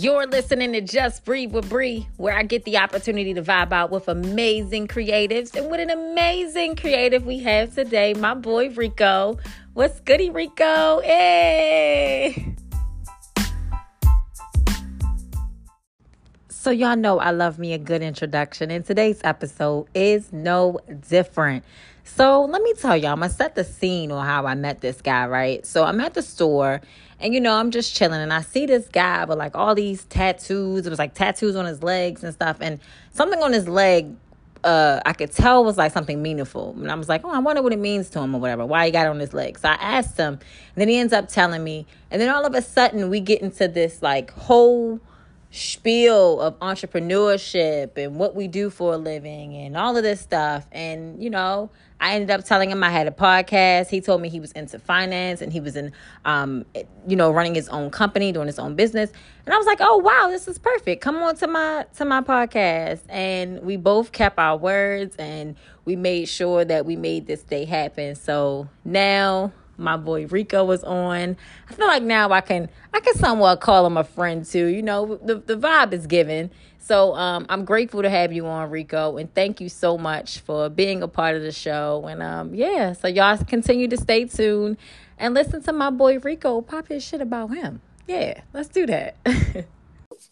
You're listening to Just Breathe with Bri, where I get the opportunity to vibe out with amazing creatives. And what an amazing creative we have today, my boy Rico. What's goody, Rico? Hey! So, y'all know I love me a good introduction, and today's episode is no different. So, let me tell y'all, I'm gonna set the scene on how I met this guy, right? So, I'm at the store and you know, I'm just chilling and I see this guy with like all these tattoos. It was like tattoos on his legs and stuff. And something on his leg, uh, I could tell was like something meaningful. And I was like, oh, I wonder what it means to him or whatever. Why he got it on his leg. So I asked him, and then he ends up telling me. And then all of a sudden we get into this like whole spiel of entrepreneurship and what we do for a living and all of this stuff. And, you know, I ended up telling him I had a podcast. He told me he was into finance and he was in, um, you know, running his own company, doing his own business. And I was like, oh wow, this is perfect. Come on to my to my podcast. And we both kept our words and we made sure that we made this day happen. So now my boy Rico was on. I feel like now I can I can somewhat call him a friend too. You know, the the vibe is given. So um, I'm grateful to have you on, Rico, and thank you so much for being a part of the show. And um, yeah, so y'all continue to stay tuned and listen to my boy Rico pop his shit about him. Yeah, let's do that.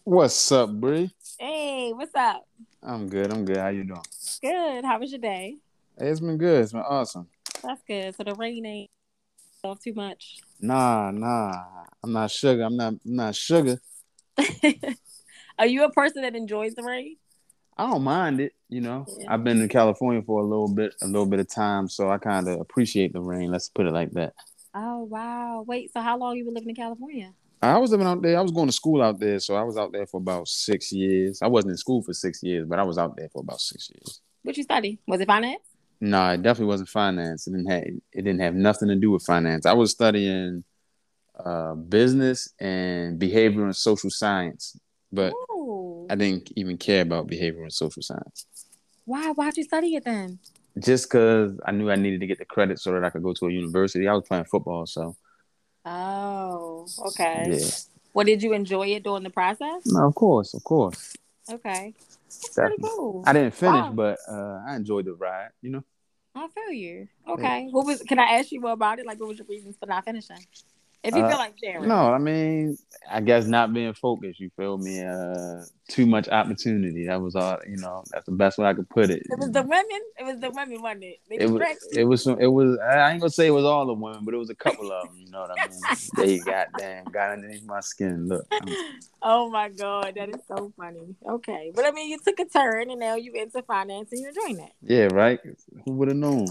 what's up, Bri? Hey, what's up? I'm good. I'm good. How you doing? Good. How was your day? It's been good. It's been awesome. That's good. So the rain ain't off too much. Nah, nah. I'm not sugar. I'm not. I'm not sugar. Are you a person that enjoys the rain? I don't mind it. You know, yeah. I've been in California for a little bit, a little bit of time, so I kind of appreciate the rain. Let's put it like that. Oh wow! Wait, so how long you been living in California? I was living out there. I was going to school out there, so I was out there for about six years. I wasn't in school for six years, but I was out there for about six years. What you study? Was it finance? No, it definitely wasn't finance. It didn't have it didn't have nothing to do with finance. I was studying uh, business and behavioral and social science, but Ooh. I didn't even care about behavioral and social science. Why? Why'd you study it then? Just because I knew I needed to get the credit so that I could go to a university. I was playing football, so. Oh, okay. Yeah. Well, did you enjoy it during the process? No, of course, of course. Okay. That's pretty cool. I didn't finish, wow. but uh, I enjoyed the ride. You know. I feel you. Okay. Yeah. What was? Can I ask you more about it? Like, what was your reasons for not finishing? If you uh, feel like sharing. No, I mean, I guess not being focused. You feel me? Uh, too much opportunity. That was all. You know, that's the best way I could put it. It was the women. It was the women, wasn't it? They it was. It was. Some, it was. I ain't gonna say it was all the women, but it was a couple of them. You know what I mean? they goddamn got underneath my skin. Look. I'm... Oh my god, that is so funny. Okay, but I mean, you took a turn, and now you into finance, and you're doing that. Yeah, right. Who would have known?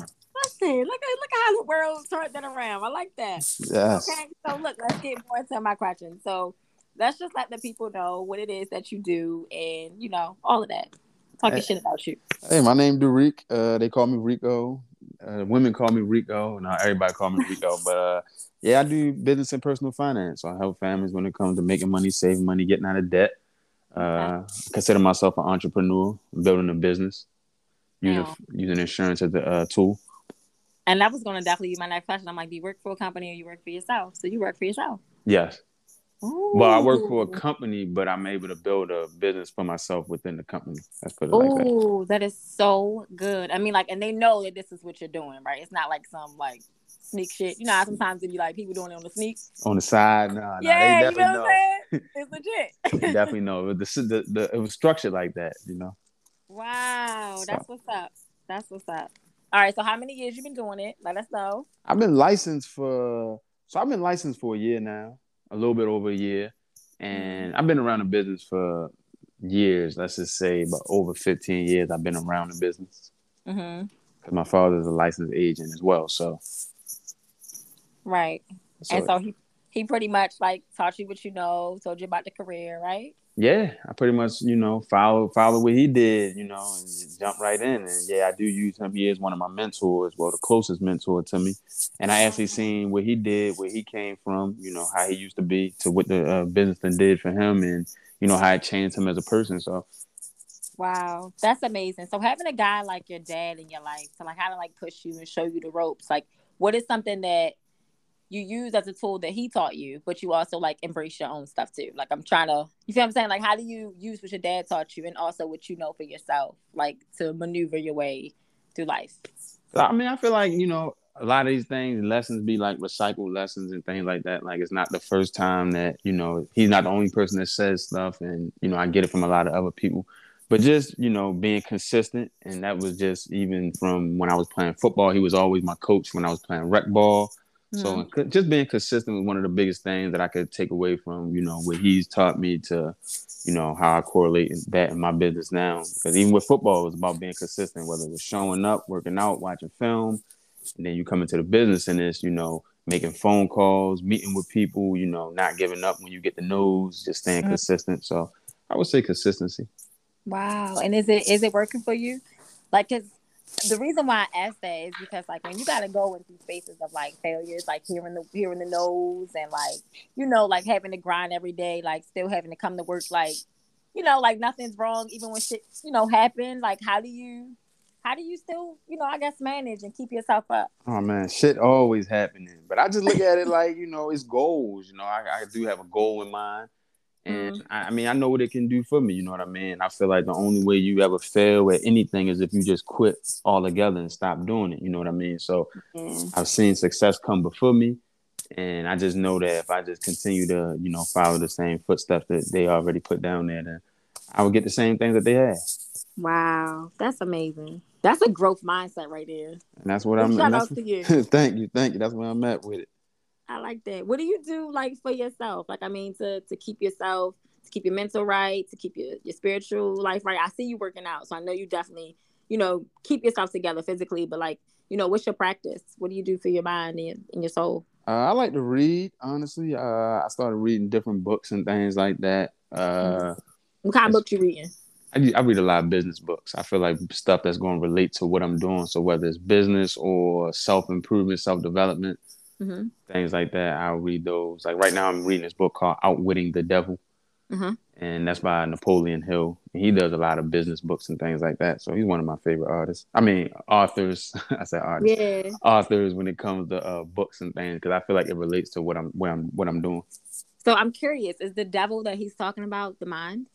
Listen, look at look at how the world turned that around. I like that. Yes. Okay, so look, let's get more into my question. So let's just let the people know what it is that you do, and you know all of that. Talking hey, shit about you. Hey, my name Durik. Uh, they call me Rico. Uh, women call me Rico. Not everybody call me Rico, but uh, yeah, I do business and personal finance. So I help families when it comes to making money, saving money, getting out of debt. Uh, okay. consider myself an entrepreneur, building a business, using using insurance as a uh, tool. And that was going to definitely be my next question. I'm like, do you work for a company or you work for yourself? So you work for yourself. Yes. Ooh. Well, I work for a company, but I'm able to build a business for myself within the company. Let's put it Ooh, like that. that is so good. I mean, like, and they know that this is what you're doing, right? It's not like some like sneak shit. You know, sometimes it be like people doing it on the sneak, on the side. Nah, nah, yeah, you know what I'm saying? It's legit. definitely know. The, the, the, it was structured like that, you know. Wow, that's what's up. That's what's up. All right. So how many years you been doing it? Let us know. I've been licensed for so I've been licensed for a year now, a little bit over a year, and I've been around the business for years. Let's just say about over fifteen years. I've been around the business. Mm-hmm. Cause my father's a licensed agent as well, so. Right, so, and so he he pretty much like taught you what you know, told you about the career, right? Yeah, I pretty much, you know, follow follow what he did, you know, and jump right in. And yeah, I do use him. He is one of my mentors, well, the closest mentor to me. And I actually seen what he did, where he came from, you know, how he used to be to what the uh, business then did for him, and you know how it changed him as a person. So. Wow, that's amazing. So having a guy like your dad in your life to like how to like push you and show you the ropes, like what is something that you use as a tool that he taught you, but you also like embrace your own stuff too. Like I'm trying to, you feel what I'm saying? Like how do you use what your dad taught you and also what you know for yourself, like to maneuver your way through life? I mean, I feel like you know a lot of these things, lessons be like recycled lessons and things like that. Like it's not the first time that you know he's not the only person that says stuff, and you know I get it from a lot of other people. But just you know being consistent, and that was just even from when I was playing football. He was always my coach when I was playing rec ball. Mm-hmm. So just being consistent was one of the biggest things that I could take away from you know what he's taught me to, you know how I correlate that in my business now. Because even with football, it was about being consistent, whether it was showing up, working out, watching film and then you come into the business and it's, you know, making phone calls, meeting with people, you know, not giving up when you get the nose, just staying mm-hmm. consistent. So I would say consistency. Wow. And is it is it working for you? Like cause the reason why I ask that is because like when you gotta go into spaces of like failures, like hearing the hearing the nose and like, you know, like having to grind every day, like still having to come to work like, you know, like nothing's wrong even when shit, you know, happen. Like how do you how do you still, you know, I guess manage and keep yourself up? Oh man, shit always happening. But I just look at it like, you know, it's goals. You know, I, I do have a goal in mind. And mm-hmm. I, I, mean, I know what it can do for me. You know what I mean? I feel like the only way you ever fail at anything is if you just quit altogether and stop doing it. You know what I mean? So mm-hmm. I've seen success come before me. And I just know that if I just continue to, you know, follow the same footsteps that they already put down there, then I would get the same things that they had. Wow, that's amazing. That's a growth mindset right there. And that's what I'm. Shout out to you. thank you, thank you. That's where I'm at with it. I like that. What do you do like for yourself? Like I mean, to to keep yourself, to keep your mental right, to keep your your spiritual life right. I see you working out, so I know you definitely, you know, keep yourself together physically. But like, you know, what's your practice? What do you do for your mind and your, and your soul? Uh, I like to read. Honestly, uh, I started reading different books and things like that. Uh, what kind of books you reading? I, I read a lot of business books. I feel like stuff that's going to relate to what I'm doing. So whether it's business or self improvement, self development, mm-hmm. things like that, I'll read those. Like right now, I'm reading this book called Outwitting the Devil, mm-hmm. and that's by Napoleon Hill. And he does a lot of business books and things like that. So he's one of my favorite artists. I mean, authors. I said artists. Yeah. Authors when it comes to uh, books and things because I feel like it relates to what I'm what I'm what I'm doing. So I'm curious: is the devil that he's talking about the mind?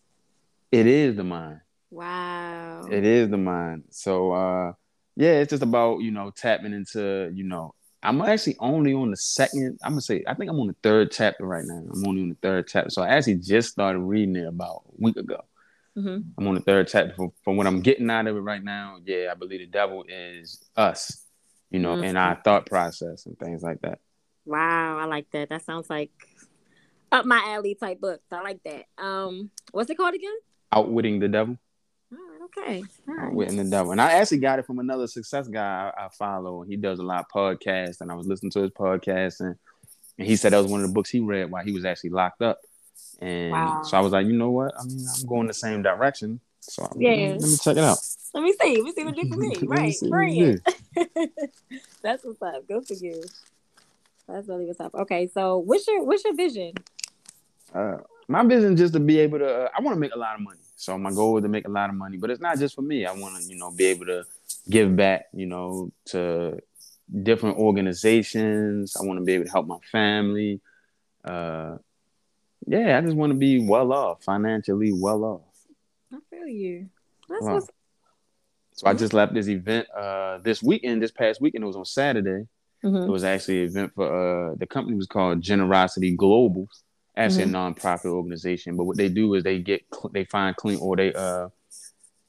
It is the mind. Wow. It is the mind. So uh yeah, it's just about, you know, tapping into, you know, I'm actually only on the second, I'm gonna say I think I'm on the third chapter right now. I'm only on the third chapter. So I actually just started reading it about a week ago. Mm-hmm. I'm on the third chapter from, from what I'm getting out of it right now. Yeah, I believe the devil is us, you know, mm-hmm. in our thought process and things like that. Wow, I like that. That sounds like up my alley type book. I like that. Um, what's it called again? Outwitting the Devil. Okay. Outwitting the Devil. And I actually got it from another success guy I, I follow. He does a lot of podcasts, and I was listening to his podcast, and, and he said that was one of the books he read while he was actually locked up. And wow. so I was like, you know what? I mean, I'm going the same direction. So I'm, let me check it out. Let me see. Let me see what you for me. right. Bring That's what's up. Go for you. That's really what's up. Okay, so what's your what's your vision? Uh, my vision just to be able to. Uh, I want to make a lot of money. So my goal is to make a lot of money, but it's not just for me. I want to, you know, be able to give back, you know, to different organizations. I want to be able to help my family. Uh, yeah, I just want to be well off, financially well off. I feel you. That's wow. what's. So I just left this event uh, this weekend. This past weekend, it was on Saturday. Mm-hmm. It was actually an event for uh, the company was called Generosity Global actually mm-hmm. a nonprofit organization. But what they do is they get they find clean or they uh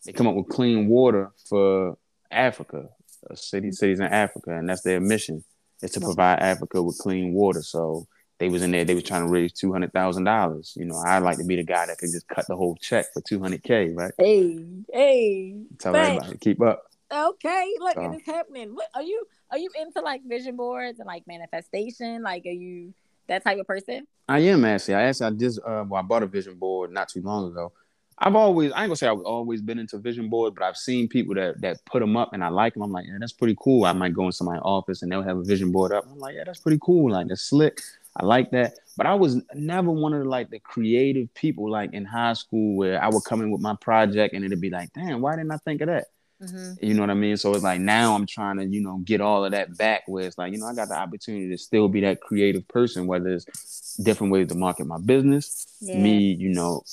they come up with clean water for Africa, uh, cities cities in Africa, and that's their mission is to provide Africa with clean water. So they was in there, they was trying to raise two hundred thousand dollars. You know, I'd like to be the guy that could just cut the whole check for two hundred k, right? Hey, hey, tell thanks. everybody keep up. Okay, look, so. it is happening. What are you? Are you into like vision boards and like manifestation? Like, are you? That type of person? I am actually. I actually I just uh, well, I bought a vision board not too long ago. I've always I ain't gonna say I've always been into vision board, but I've seen people that that put them up and I like them. I'm like, yeah, that's pretty cool. I might go into my office and they'll have a vision board up. I'm like, yeah, that's pretty cool. Like that's slick. I like that. But I was never one of the, like the creative people like in high school where I would come in with my project and it'd be like, damn, why didn't I think of that? Mm-hmm. You know what I mean? So it's like now I'm trying to, you know, get all of that back where it's like, you know, I got the opportunity to still be that creative person, whether it's different ways to market my business, yeah. me, you know,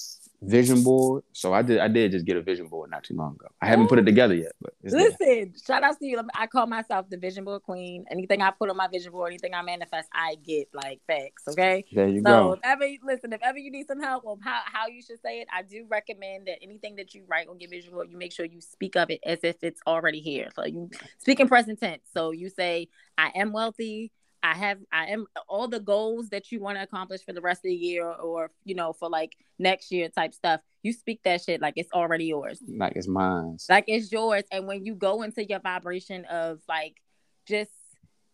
vision board. So I did I did just get a vision board not too long ago. I haven't Ooh. put it together yet, but listen, there. shout out to you. I call myself the vision board queen. Anything I put on my vision board, anything I manifest, I get like facts. Okay. There you so go. If ever listen, if ever you need some help on how, how you should say it, I do recommend that anything that you write on your vision board, you make sure you speak of it as if it's already here. So you speak in present tense. So you say, I am wealthy. I have I am all the goals that you want to accomplish for the rest of the year or you know for like next year type stuff. You speak that shit like it's already yours. Like it's mine. Like it's yours. And when you go into your vibration of like just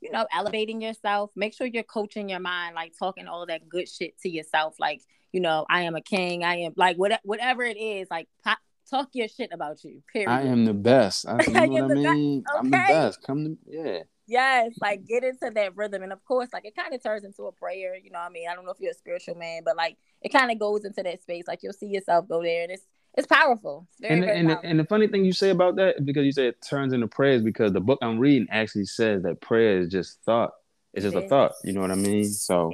you know elevating yourself, make sure you're coaching your mind, like talking all that good shit to yourself. Like you know I am a king. I am like what, whatever it is. Like pop, talk your shit about you. Period. I am the best. I, you know what I mean? Okay. I'm the best. Come to yeah. Yes, like get into that rhythm. And of course, like it kind of turns into a prayer, you know what I mean? I don't know if you're a spiritual man, but like it kind of goes into that space. Like you'll see yourself go there and it's it's powerful. It's very, and, very and, powerful. and the funny thing you say about that, because you say it turns into prayers, because the book I'm reading actually says that prayer is just thought. It's just a thought. You know what I mean? So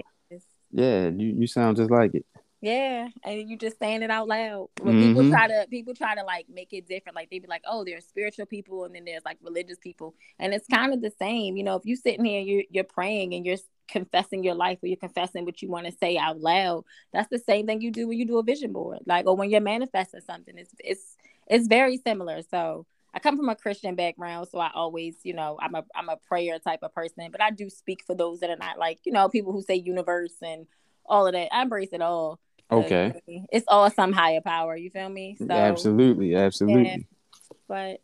yeah, you, you sound just like it. Yeah, and you just saying it out loud. When mm-hmm. people try to people try to like make it different, like they be like, "Oh, there's spiritual people, and then there's like religious people," and it's kind of the same. You know, if you sitting here, you're you're praying and you're confessing your life, or you're confessing what you want to say out loud. That's the same thing you do when you do a vision board, like or when you're manifesting something. It's it's it's very similar. So I come from a Christian background, so I always, you know, I'm a I'm a prayer type of person, but I do speak for those that are not like, you know, people who say universe and all of that. I embrace it all. Okay. It's all some higher power. You feel me? So, absolutely, absolutely. Yeah. But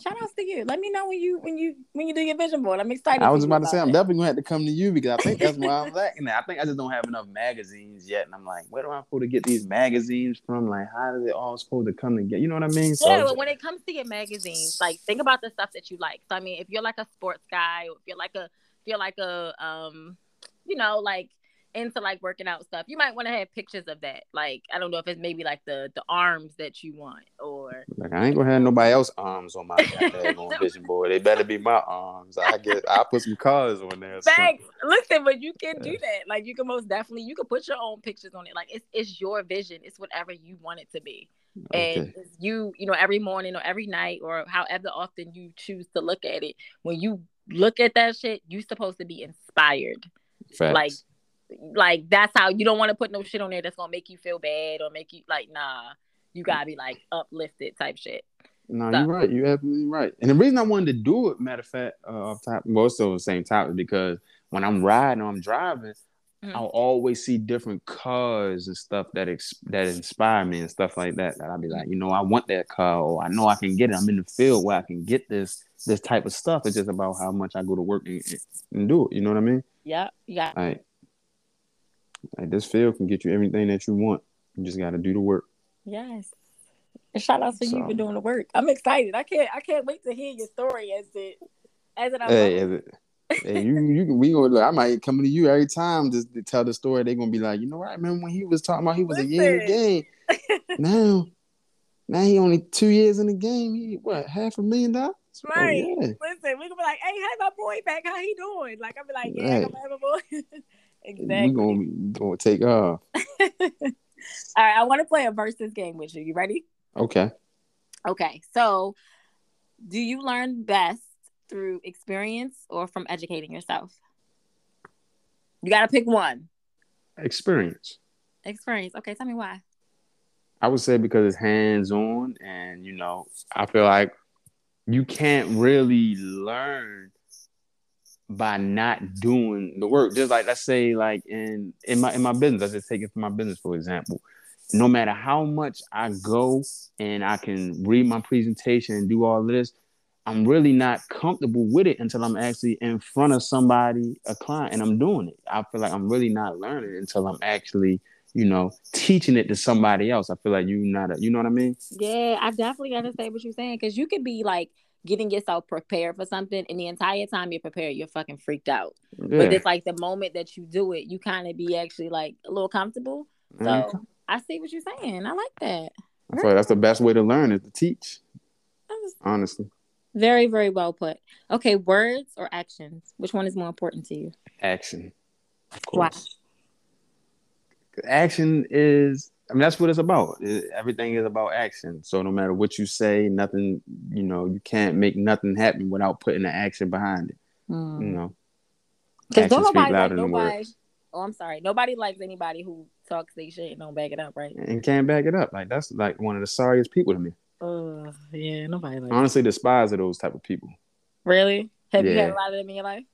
shout outs to you. Let me know when you when you when you do your vision board. I'm excited. I was about to say I'm definitely gonna have to come to you because I think that's why I'm lacking I think I just don't have enough magazines yet, and I'm like, where do I supposed to get these magazines from? Like, how does it all supposed to come together? You know what I mean? So, yeah, but when it comes to your magazines, like think about the stuff that you like. So I mean, if you're like a sports guy, or if you're like a if you're like a um, you know, like into like working out stuff, you might want to have pictures of that. Like I don't know if it's maybe like the the arms that you want or like I ain't gonna have nobody else arms on my on vision board. They better be my arms. I get I put some cars on there. Thanks. Listen, but you can do that. Like you can most definitely you can put your own pictures on it. Like it's it's your vision. It's whatever you want it to be. Okay. And you, you know, every morning or every night or however often you choose to look at it, when you look at that shit, you're supposed to be inspired. Facts. Like like that's how you don't want to put no shit on there that's gonna make you feel bad or make you like nah you gotta be like uplifted type shit no so. you're right you're absolutely right and the reason i wanted to do it matter of fact uh, off top well still the same topic because when i'm riding or i'm driving mm-hmm. i'll always see different cars and stuff that ex- that inspire me and stuff like that that i'll be like you know i want that car or i know i can get it i'm in the field where i can get this this type of stuff it's just about how much i go to work and, and do it you know what i mean yeah yeah like like this field can get you everything that you want. You just got to do the work. Yes. And shout out to so, you for doing the work. I'm excited. I can't. I can't wait to hear your story as it as it. Hey, as it hey, you you we gonna look, I might come to you every time just to tell the story. They're gonna be like, you know what? I remember when he was talking about he was Listen. a year in the game. now, now he only two years in the game. He what half a million dollars? Oh, right. Oh, yeah. Listen, we gonna be like, hey, have my boy back. How he doing? Like I'll be like, yeah, right. I'm have a boy. Exactly. We're gonna, gonna take off. Uh, All right, I want to play a versus game with you. You ready? Okay. Okay. So, do you learn best through experience or from educating yourself? You got to pick one. Experience. Experience. Okay, tell me why. I would say because it's hands on, and you know, I feel like you can't really learn by not doing the work. Just like let's say like in in my in my business, let's just take it for my business for example. No matter how much I go and I can read my presentation and do all this, I'm really not comfortable with it until I'm actually in front of somebody, a client, and I'm doing it. I feel like I'm really not learning until I'm actually, you know, teaching it to somebody else. I feel like you not, a, you know what I mean? Yeah, I definitely understand what you're saying because you could be like getting yourself prepared for something and the entire time you're prepared you're fucking freaked out yeah. but it's like the moment that you do it you kind of be actually like a little comfortable so mm-hmm. i see what you're saying i like that I like that's the best way to learn is to teach honestly Very, very well put. Okay, words or actions? Which one is more important to you? Action. Why? Action is I mean, that's what it's about. It, everything is about action. So no matter what you say, nothing, you know, you can't make nothing happen without putting the action behind it. Mm. You know, because don't nobody like nobody. Oh, I'm sorry. Nobody likes anybody who talks they shit and don't back it up, right? And can't back it up. Like that's like one of the sorriest people to me. Uh, yeah, nobody likes. Honestly, despise of those type of people. Really? Have yeah. you had a lot of them in your life?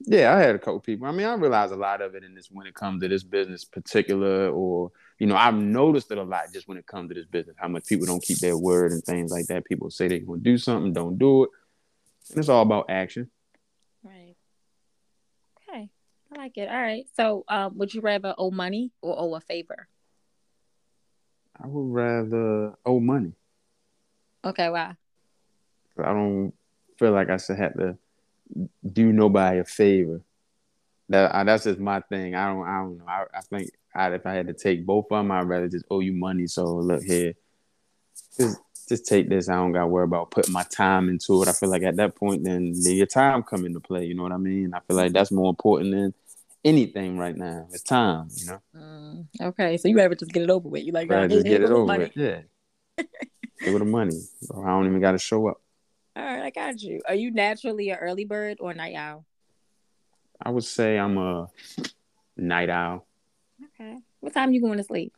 Yeah, I had a couple people. I mean, I realize a lot of it in this when it comes to this business particular, or you know, I've noticed it a lot just when it comes to this business, how much people don't keep their word and things like that. People say they're gonna do something, don't do it. And it's all about action. Right. Okay. I like it. All right. So um, would you rather owe money or owe a favor? I would rather owe money. Okay, why? I don't feel like I should have to do nobody a favor. That uh, that's just my thing. I don't I don't know. I, I think I, if I had to take both of them, I'd rather just owe you money. So look here, just just take this. I don't got to worry about putting my time into it. I feel like at that point, then your time come into play. You know what I mean? I feel like that's more important than anything right now. It's time. You know. Mm, okay, so you ever just get it over with? You like, right, just get it over with. Yeah. Give it the money. I don't even got to show up. All right, I got you. Are you naturally an early bird or night owl? I would say I'm a night owl. Okay. What time you going to sleep?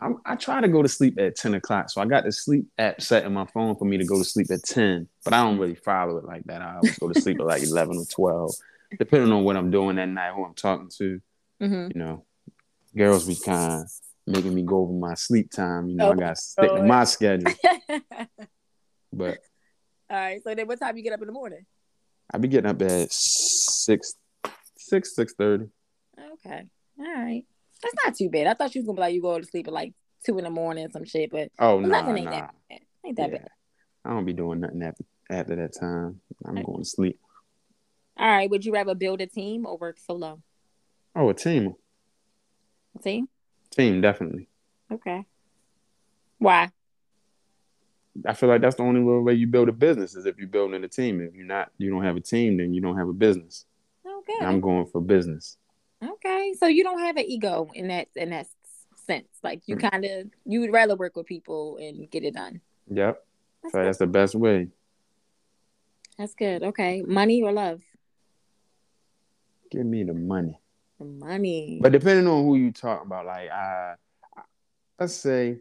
I, I try to go to sleep at 10 o'clock. So I got the sleep app set in my phone for me to go to sleep at 10, but I don't really follow it like that. I always go to sleep at like 11 or 12, depending on what I'm doing that night, who I'm talking to. Mm-hmm. You know, girls be kind making me go over my sleep time. You know, oh, I got to stick to my schedule. But all right. So then, what time you get up in the morning? I be getting up at six, six, six thirty. Okay. All right. That's not too bad. I thought you was gonna be like you go to sleep at like two in the morning, some shit. But oh no, nah, ain't nah. that bad. Ain't that yeah. bad. I don't be doing nothing after after that time. I'm going to sleep. All right. Would you rather build a team or work solo? Oh, a team. A team. Team, definitely. Okay. Why? I feel like that's the only way you build a business is if you're building a team. If you're not, you don't have a team, then you don't have a business. Okay. And I'm going for business. Okay, so you don't have an ego in that in that sense. Like you mm. kind of you would rather work with people and get it done. Yep. That's, so that's the best way. That's good. Okay, money or love? Give me the money. The money. But depending on who you talk about, like I, let's say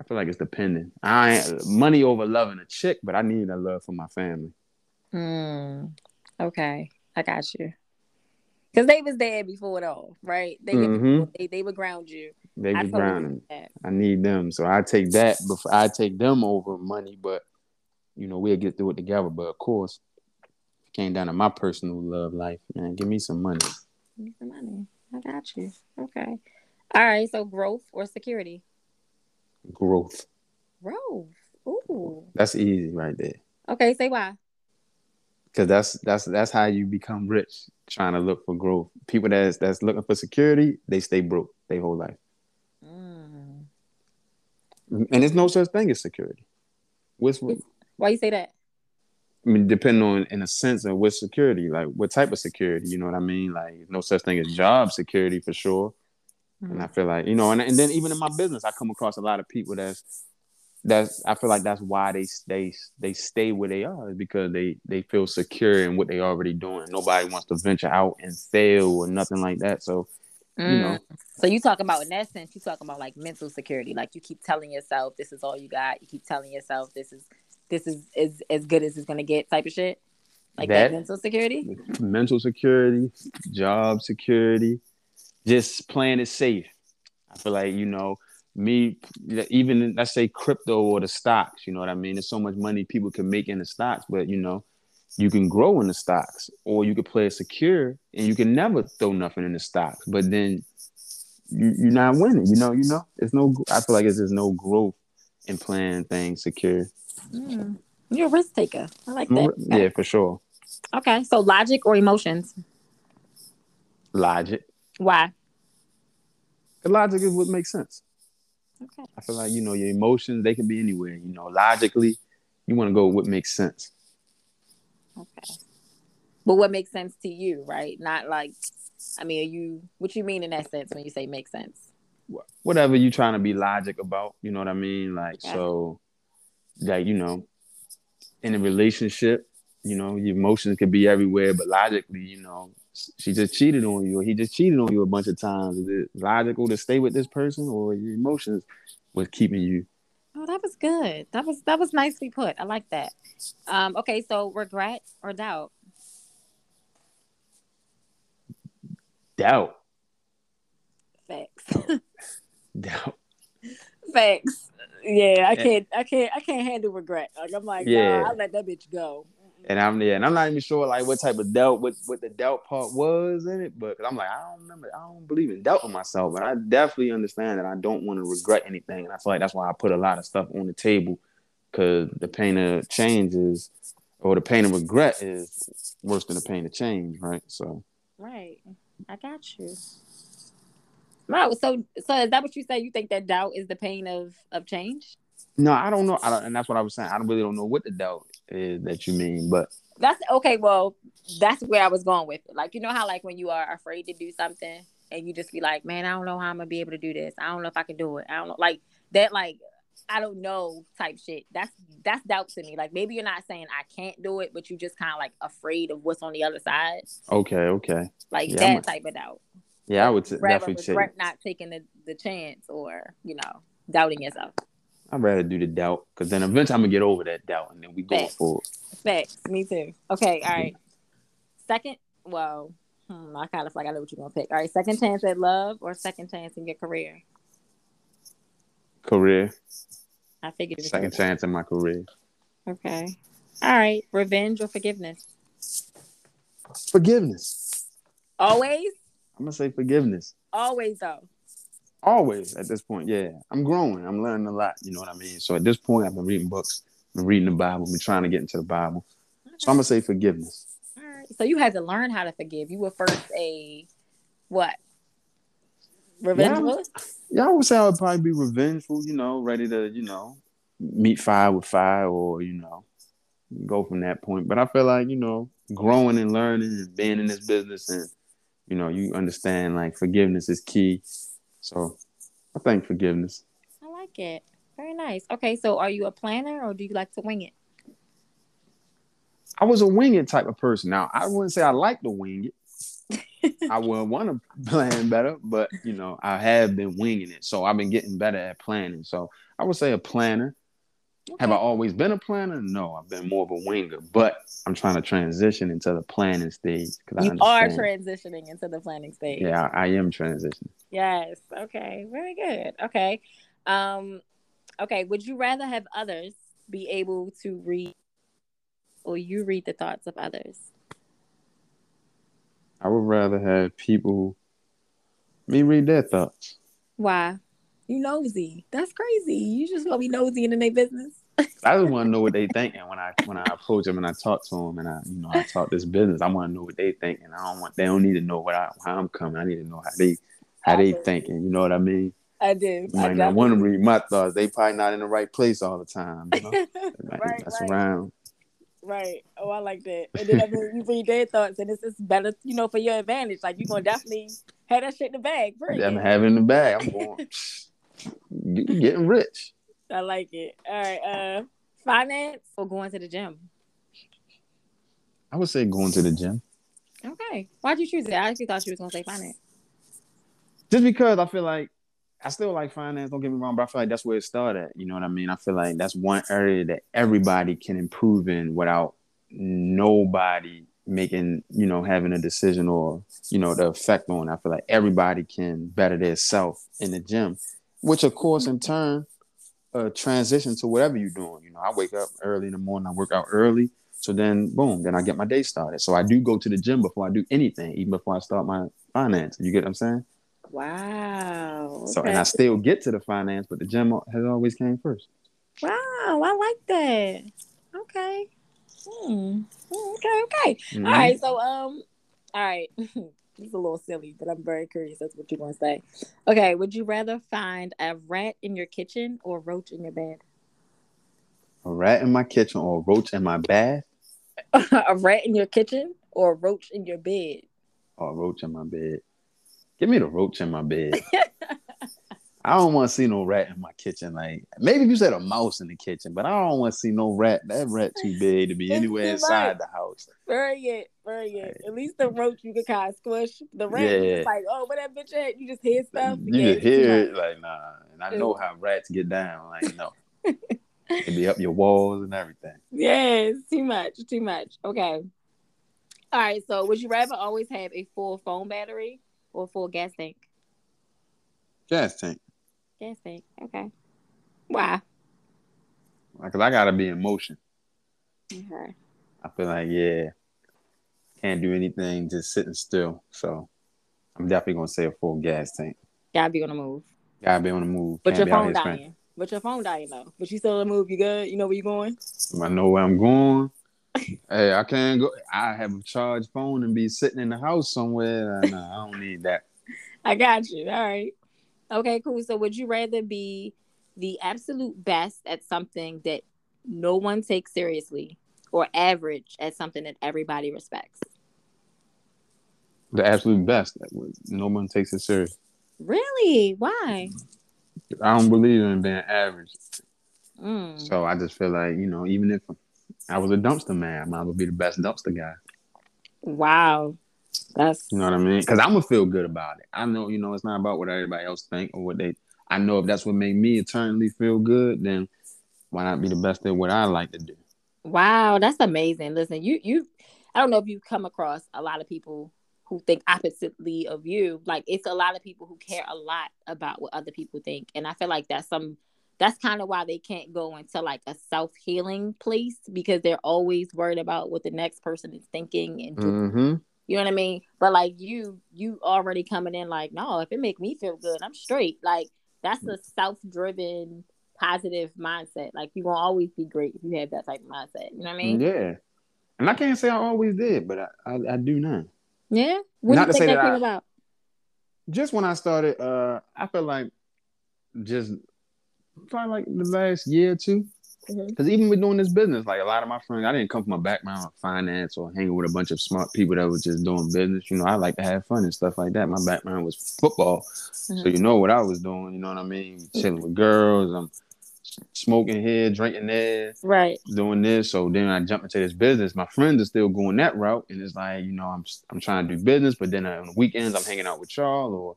I feel like it's dependent. I money over loving a chick, but I need that love for my family. Hmm. Okay, I got you. Because they was there before it all, right? They mm-hmm. they, they would ground you. They would ground I need them, so I take that before I take them over money. But you know, we'll get through it together. But of course, came down to my personal love life, man. Give me some money. Give me some money. I got you. Okay. All right. So growth or security? growth. Growth. Ooh. That's easy right there. Okay, say why. Because that's that's that's how you become rich. Trying to look for growth. People that's that's looking for security, they stay broke their whole life. Mm. And there's no such thing as security. What's, why you say that? I mean, depending on in a sense of what security, like what type of security, you know what I mean? Like no such thing as job security for sure. Mm-hmm. And I feel like, you know, and, and then even in my business, I come across a lot of people that's that's I feel like that's why they stay they stay where they are because they they feel secure in what they already doing. Nobody wants to venture out and fail or nothing like that. So mm. you know. Mm. So you talk about in that sense, you talk about like mental security. Like you keep telling yourself this is all you got. You keep telling yourself this is this is is as good as it's gonna get type of shit. Like that, that mental security. Mental security, job security, just playing it safe. I feel like you know me, even let's say crypto or the stocks. You know what I mean? There's so much money people can make in the stocks, but you know, you can grow in the stocks, or you could play it secure, and you can never throw nothing in the stocks. But then you, you're not winning. You know, you know, it's no. I feel like it's there's no growth in playing things secure. Mm. You're a risk taker. I like that. Yeah, for sure. Okay, so logic or emotions? Logic. Why? The logic is what makes sense. Okay. I feel like you know your emotions they can be anywhere. You know, logically, you want to go with what makes sense. Okay. But what makes sense to you, right? Not like, I mean, are you what you mean in that sense when you say make sense? Whatever you trying to be logic about, you know what I mean? Like Okay. so, like you know, in a relationship, you know, your emotions could be everywhere, but logically, you know, she just cheated on you, or he just cheated on you a bunch of times. Is it logical to stay with this person, or your emotions was keeping you? Oh, that was good. That was that was nicely put. I like that. Um, okay, so regret or doubt? Doubt, Facts. doubt. Facts. Yeah, I can't I can't I can't handle regret. Like I'm like, Yeah. nah, I let that bitch go. And I'm yeah, and I'm not even sure like what type of doubt, what what the doubt part was in it, but I'm like, I don't remember, I don't believe in doubting myself, but I definitely understand that I don't want to regret anything, and I feel like that's why I put a lot of stuff on the table, because the pain of change is, or the pain of regret is worse than the pain of change, right? So Right. I got you. Wow. So so is that what you say? You think that doubt is the pain of of change? no, I don't know, I don't, and that's what I was saying. I don't really don't know what the doubt is that you mean, but That's okay. Well, that's where I was going with it. Like you know how like when you are afraid to do something and you just be like, man, I don't know how I'm gonna be able to do this. I don't know if I can do it. I don't know, like that. Like I don't know type shit. That's that's doubt to me. Like maybe you're not saying I can't do it, but you just kind of like afraid of what's on the other side. okay, okay, Like Yeah, that I'm type of doubt. yeah, I would t- definitely say not taking the, the chance or you know doubting yourself. I'd rather do the doubt, because then eventually I'm gonna get over that doubt, and then we go Facts. forward. Facts. Me too. Okay. All right. Second. Well, hmm, I kind of like I know what you're gonna pick. All right. Second chance at love or second chance in your career. Career, I figured. second chance in my career. Okay. All right. Revenge or forgiveness? Forgiveness. Always. I'm gonna say forgiveness. Always though. Always at this point, yeah. I'm growing. I'm learning a lot. You know what I mean. So at this point, I've been reading books, been reading the Bible, been trying to get into the Bible. So I'm gonna say forgiveness. All right. So you had to learn how to forgive. You were first a what? Revengeful. Yeah, I would say I would probably be revengeful. You know, ready to you know meet fire with fire, or you know go from that point. But I feel like you know growing and learning and being in this business, and you know you understand like forgiveness is key. So I think forgiveness. I like it. Very nice. Okay. So are you a planner or do you like to wing it? I was a wing it type of person. Now I wouldn't say I like to wing it. I would want to plan better, but you know I have been winging it, so I've been getting better at planning. So I would say a planner. Have I always been a planner? No, I've been more of a winger, but I'm trying to transition into the planning stage You are transitioning into the planning stage. yeah, I, I am transitioning. Yes. Okay. Very good. Okay. Um, okay. Would you rather have others be able to read or you read the thoughts of others? I would rather have people me read their thoughts. Why? You nosy. That's crazy. You just want to be nosy in their business. I just want to know what they thinking when I when I approach them and I talk to them and I you know I talk this business. I want to know what they thinking. I don't want they don't need to know what I how I'm coming. I need to know how they how they thinking. You know what I mean? I do. You might want to read my thoughts. They probably not in the right place all the time. You know? right, That's right, around. right. Oh, I like that. And then I mean, you read their thoughts, and it's just better, you know, for your advantage. Like you're gonna definitely have that shit in the bag. Period. I'm having the bag. I'm going getting rich. I like it. All right. Uh, finance or going to the gym? I would say going to the gym. Okay. Why'd you choose it? I actually thought you was gonna say finance. Just because I feel like I still like finance, don't get me wrong, but I feel like that's where it started. at, You know what I mean? I feel like that's one area that everybody can improve in without nobody making, you know, having a decision or, you know, the effect on. I feel like everybody can better their self in the gym, which of course in turn uh transition to whatever you're doing. You know, I wake up early in the morning, I work out early. So then boom, then I get my day started. So I do go to the gym before I do anything, even before I start my finance. You get what I'm saying? Wow. So okay. and I still get to the finance, but the gym has always came first. Wow, I like that. Okay. Hmm. Hmm, Okay, okay. Mhm. All right. So um all right. It's a little silly, but I'm very curious. That's what you're gonna say. Okay, would you rather find a rat in your kitchen or a roach in your bed? A rat in my kitchen or a roach in my bath? a rat in your kitchen or a roach in your bed? Or a roach in my bed. Give me the roach in my bed. I don't want to see no rat in my kitchen. Like maybe if you said a mouse in the kitchen, but I don't want to see no rat. That rat too big to be anywhere inside the house. Very it, very it. At least the roach you can kind of squish. The rat, yeah. like, oh, what that bitch at? You just hear stuff. You yeah, just hear it, like nah. And I know how rats get down. Like no, it be up your walls and everything. Yes, too much, too much. Okay. All right. So, would you rather always have a full phone battery or full gas tank? Gas tank. Gas tank. Okay. Why? Because I gotta be in motion. Okay. I feel like yeah, can't do anything just sitting still. So I'm definitely gonna say a full gas tank. Gotta be on the move. Gotta be on the move. But can't your phone dying. But your phone dying though. But you still on the move. You good? You know where you going? I know where I'm going. hey, I can't go. I have a charged phone and be sitting in the house somewhere. Nah, I don't need that. I got you. All right. Okay, cool. So would you rather be the absolute best at something that no one takes seriously or average at something that everybody respects? The absolute best. No one takes it serious. Really? Why? I don't believe in being average. Mm. So I just feel like, you know, even if I was a dumpster man, I might as well be the best dumpster guy. Wow. That's you know what I mean? Because I'm gonna feel good about it. I know, you know, it's not about what everybody else think or what they. I know if that's what made me eternally feel good, then why not be the best at what I like to do? Wow, that's amazing. Listen, you you, I don't know if you've come across a lot of people who think oppositely of you. Like it's a lot of people who care a lot about what other people think, and I feel like that's some. That's kind of why they can't go into like a self healing place because they're always worried about what the next person is thinking and mm-hmm. You know what I mean? But like you, you already coming in like, no, if it make me feel good, I'm straight. Like that's a self-driven, positive mindset. Like you gonna always be great if you have that type of mindset. You know what I mean? Yeah. And I can't say I always did, but I, I, I do now. Yeah. What Not do you think that came I, about? Just when I started, uh, I felt like just probably like the last year or two, because mm-hmm. even with doing this business, like a lot of my friends, I didn't come from a background of finance or hanging with a bunch of smart people that was just doing business. You know, I like to have fun and stuff like that. My background was football, mm-hmm. so you know what I was doing. You know what I mean? Chilling with girls, I'm smoking here, drinking there, right? Doing this. So then I jump into this business. My friends are still going that route, and it's like you know, I'm I'm trying to do business, but then on the weekends I'm hanging out with y'all, or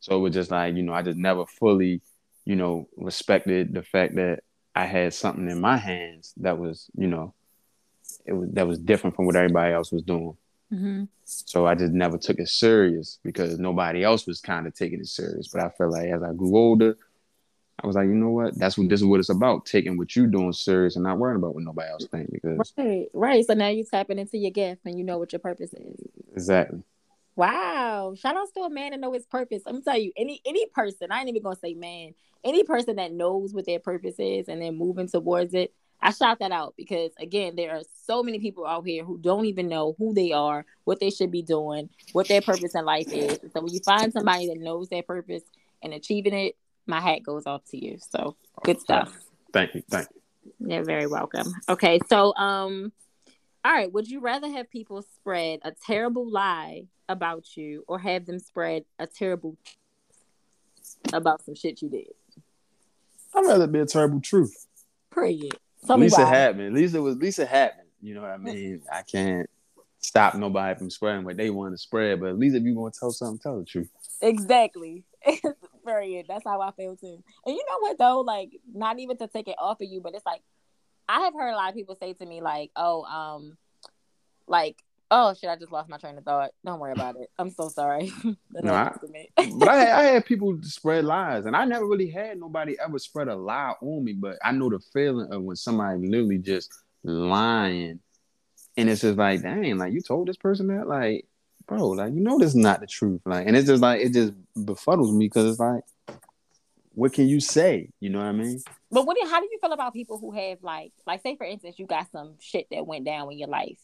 so it was just like you know, I just never fully, you know, respected the fact that I had something in my hands that was, you know, it was that was different from what everybody else was doing. Mm-hmm. So I just never took it serious because nobody else was kind of taking it serious. But I felt like as I grew older, I was like, you know what? That's what this is what it's about: taking what you're doing serious and not worrying about what nobody else thinks. Because right, right. So now you're tapping into your gift and you know what your purpose is. Exactly. Wow! Shout out to a man to know his purpose. I'm tell you, any any person, I ain't even gonna say man, any person that knows what their purpose is and they're moving towards it, I shout that out because again, there are so many people out here who don't even know who they are, what they should be doing, what their purpose in life is. So when you find somebody that knows their purpose and achieving it, my hat goes off to you. So good stuff. Thank you. Thank you. You're very welcome. Okay, so um, all right. Would you rather have people spread a terrible lie about you or have them spread a terrible about some shit you did? I'd rather be a terrible truth. Period. Tell at least it happened. At least was. Lisa least it happened. You know what I mean? I can't stop nobody from spreading what they want to spread, but at least if you want to tell something, tell the truth. Exactly. Period. That's how I feel too. And you know what though? Like, not even to take it off of you, but it's like I have heard a lot of people say to me like, "Oh, um, like Oh shit! I just lost my train of thought. Don't worry about it. I'm so sorry. no, I, but I had, I had people spread lies, and I never really had nobody ever spread a lie on me. But I know the feeling of when somebody literally just lying, and it's just like, dang, like you told this person that, like, bro, like you know this is not the truth, like, and it's just like it just befuddles me because it's like, what can you say? You know what I mean? But what? How do you feel about people who have like, like, say for instance, you got some shit that went down in your life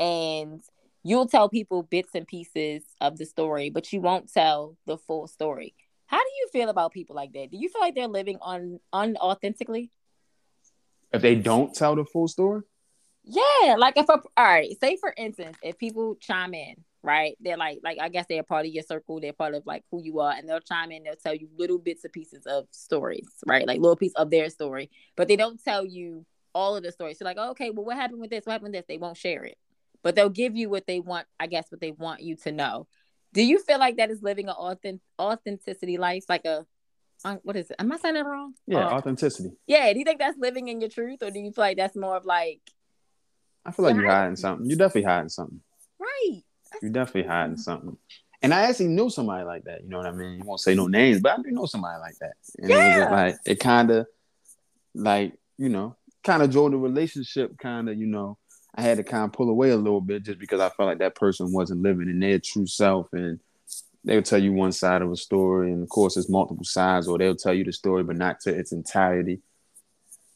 and you'll tell people bits and pieces of the story, but you won't tell the full story. How do you feel about people like that? Do you feel like they're living on unauthentically? If they don't tell the full story, Yeah, like if a, all right, say for instance, if people chime in, right? They're like like I guess they're part of your circle, they're part of like who you are, and they'll chime in, they'll tell you little bits and pieces of stories, right? Like little piece of their story, but they don't tell you all of the stories. So like, oh, okay, well, what happened with this? What happened with this? They won't share it, but they'll give you what they want. I guess what they want you to know. Do you feel like that is living an authentic authenticity life, like a uh, what is it? Am I saying that wrong? yeah, Or- authenticity. yeah. Do you think that's living in your truth, or do you feel like that's more of like I feel like You're hiding something. You're definitely hiding something. right? You're definitely hiding something. And I actually knew somebody like that. You know what I mean? You won't say no names, but I do know somebody like that. And it was Yeah. like it kind of, like you know, kind of drove the relationship. Kind of, you know, I had to kind of pull away a little bit just because I felt like that person wasn't living in their true self, and they'll tell you one side of a story, and of course, it's multiple sides, or they'll tell you the story, but not to its entirety.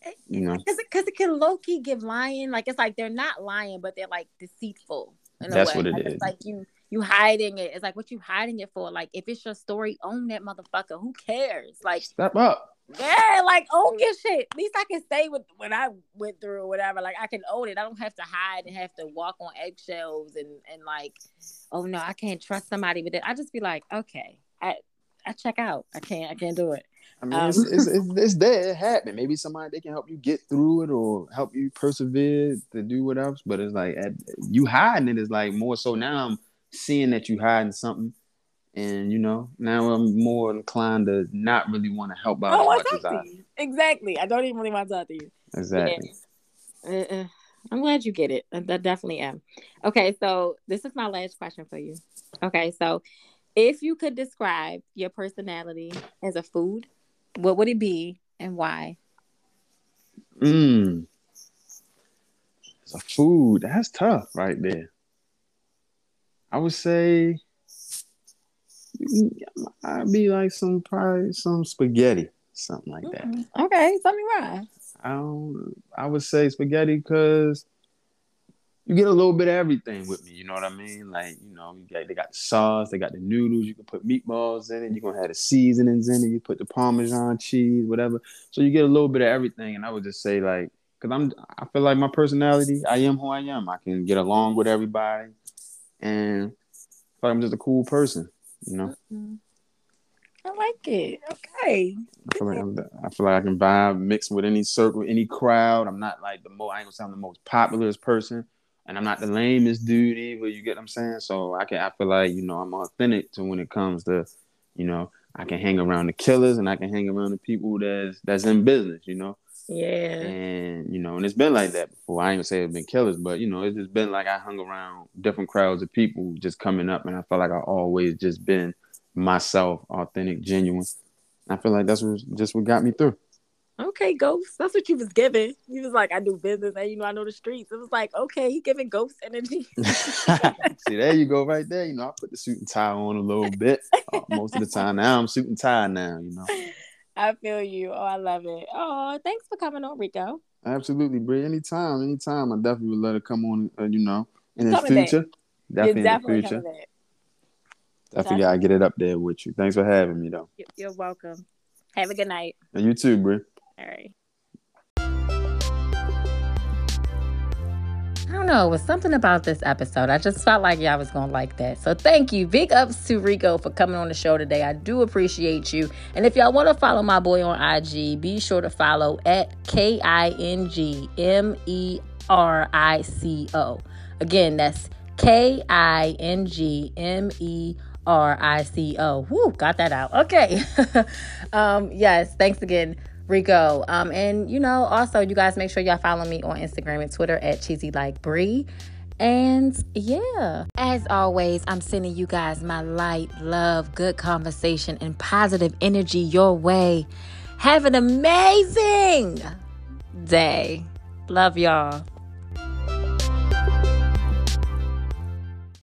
Eh, you know, Because it, it can low key give lying. Like it's like they're not lying, but they're like deceitful. That's what it like, is. It's like you you hiding it. It's like what you hiding it for. Like if it's your story, own that motherfucker. Who cares? Like step up. yeah, like own your shit. At least I can say what when I went through or whatever. Like I can own it. I don't have to hide and have to walk on eggshells and and like, oh no, I can't trust somebody with it. I just be like, okay, I I check out. I can't I can't do it. I mean, Um, it's, it's, it's, it's there. It happened. Maybe somebody they can help you get through it or help you persevere to do what else. But it's like at, you hiding it is like more so now. I'm seeing that you hiding something, and you know now I'm more inclined to not really want to help out I don't as want as I. Exactly. I don't even really want to talk to you. exactly. Uh-uh. I'm glad you get it. I, I definitely am. Okay, so this is my last question for you. Okay, so if you could describe your personality as a food, what would it be and why? Mm. It's a food. That's tough right there. I would say I'd be like some probably some spaghetti, something like that. Okay, tell me why. I don't. I would say spaghetti because you get a little bit of everything with me. You know what I mean? Like you know, you got they got the sauce, they got the noodles. You can put meatballs in it. You're gonna have the seasonings in it. You put the Parmesan cheese, whatever. So you get a little bit of everything. And I would just say like, because I'm, I feel like my personality, I am who I am. I can get along with everybody, and I feel like I'm just a cool person. You know, Mm. I like it. Okay. I feel like I'm, the- I feel like I can vibe, mix with any circle, any crowd. I'm not like the most. I ain't gonna say I'm the most popular person, and I'm not the lamest dude either. You get what I'm saying? So I can. I feel like you know I'm authentic to when it comes to, you know, I can hang around the killers and I can hang around the people that's that's in business. You know, Yeah. and you know, and it's been like that before. I ain't gonna say it's been killers, but you know, it's just been like I hung around different crowds of people just coming up, and I felt like I always just been myself, authentic, genuine. I feel like that's what just what got me through. Okay, ghost. That's what you was giving. You was like, I do business and you know I know the streets. It was like, okay, he giving ghost energy. See, there you go, right there. You know, I put the suit and tie on a little bit uh, most of the time. Now I'm suit and tie now. You know, I feel you. Oh, I love it. Oh, thanks for coming on, Rico. absolutely, Bri. Anytime, anytime. I definitely would let her come on. Uh, you know, in the future. Definitely, You're in the future. back. Definitely gotta get it up there with you. Thanks for having me, though. You- You're welcome. Have a good night. And you too, Bri. All right. I don't know. It was something about this episode. I just felt like y'all was going to like that. So thank you. Big ups to Rico for coming on the show today. I do appreciate you. And if y'all want to follow my boy on IG, be sure to follow at K I N G M E R I C O. Again, that's K I N G M E R I C O. Woo, got that out. Okay. um, yes, thanks again. Rico. Um, and you know, also you guys make sure y'all follow me on Instagram and Twitter at cheesy like Bree. And yeah, as always, I'm sending you guys my light, love, good conversation, and positive energy your way. Have an amazing day. Love y'all.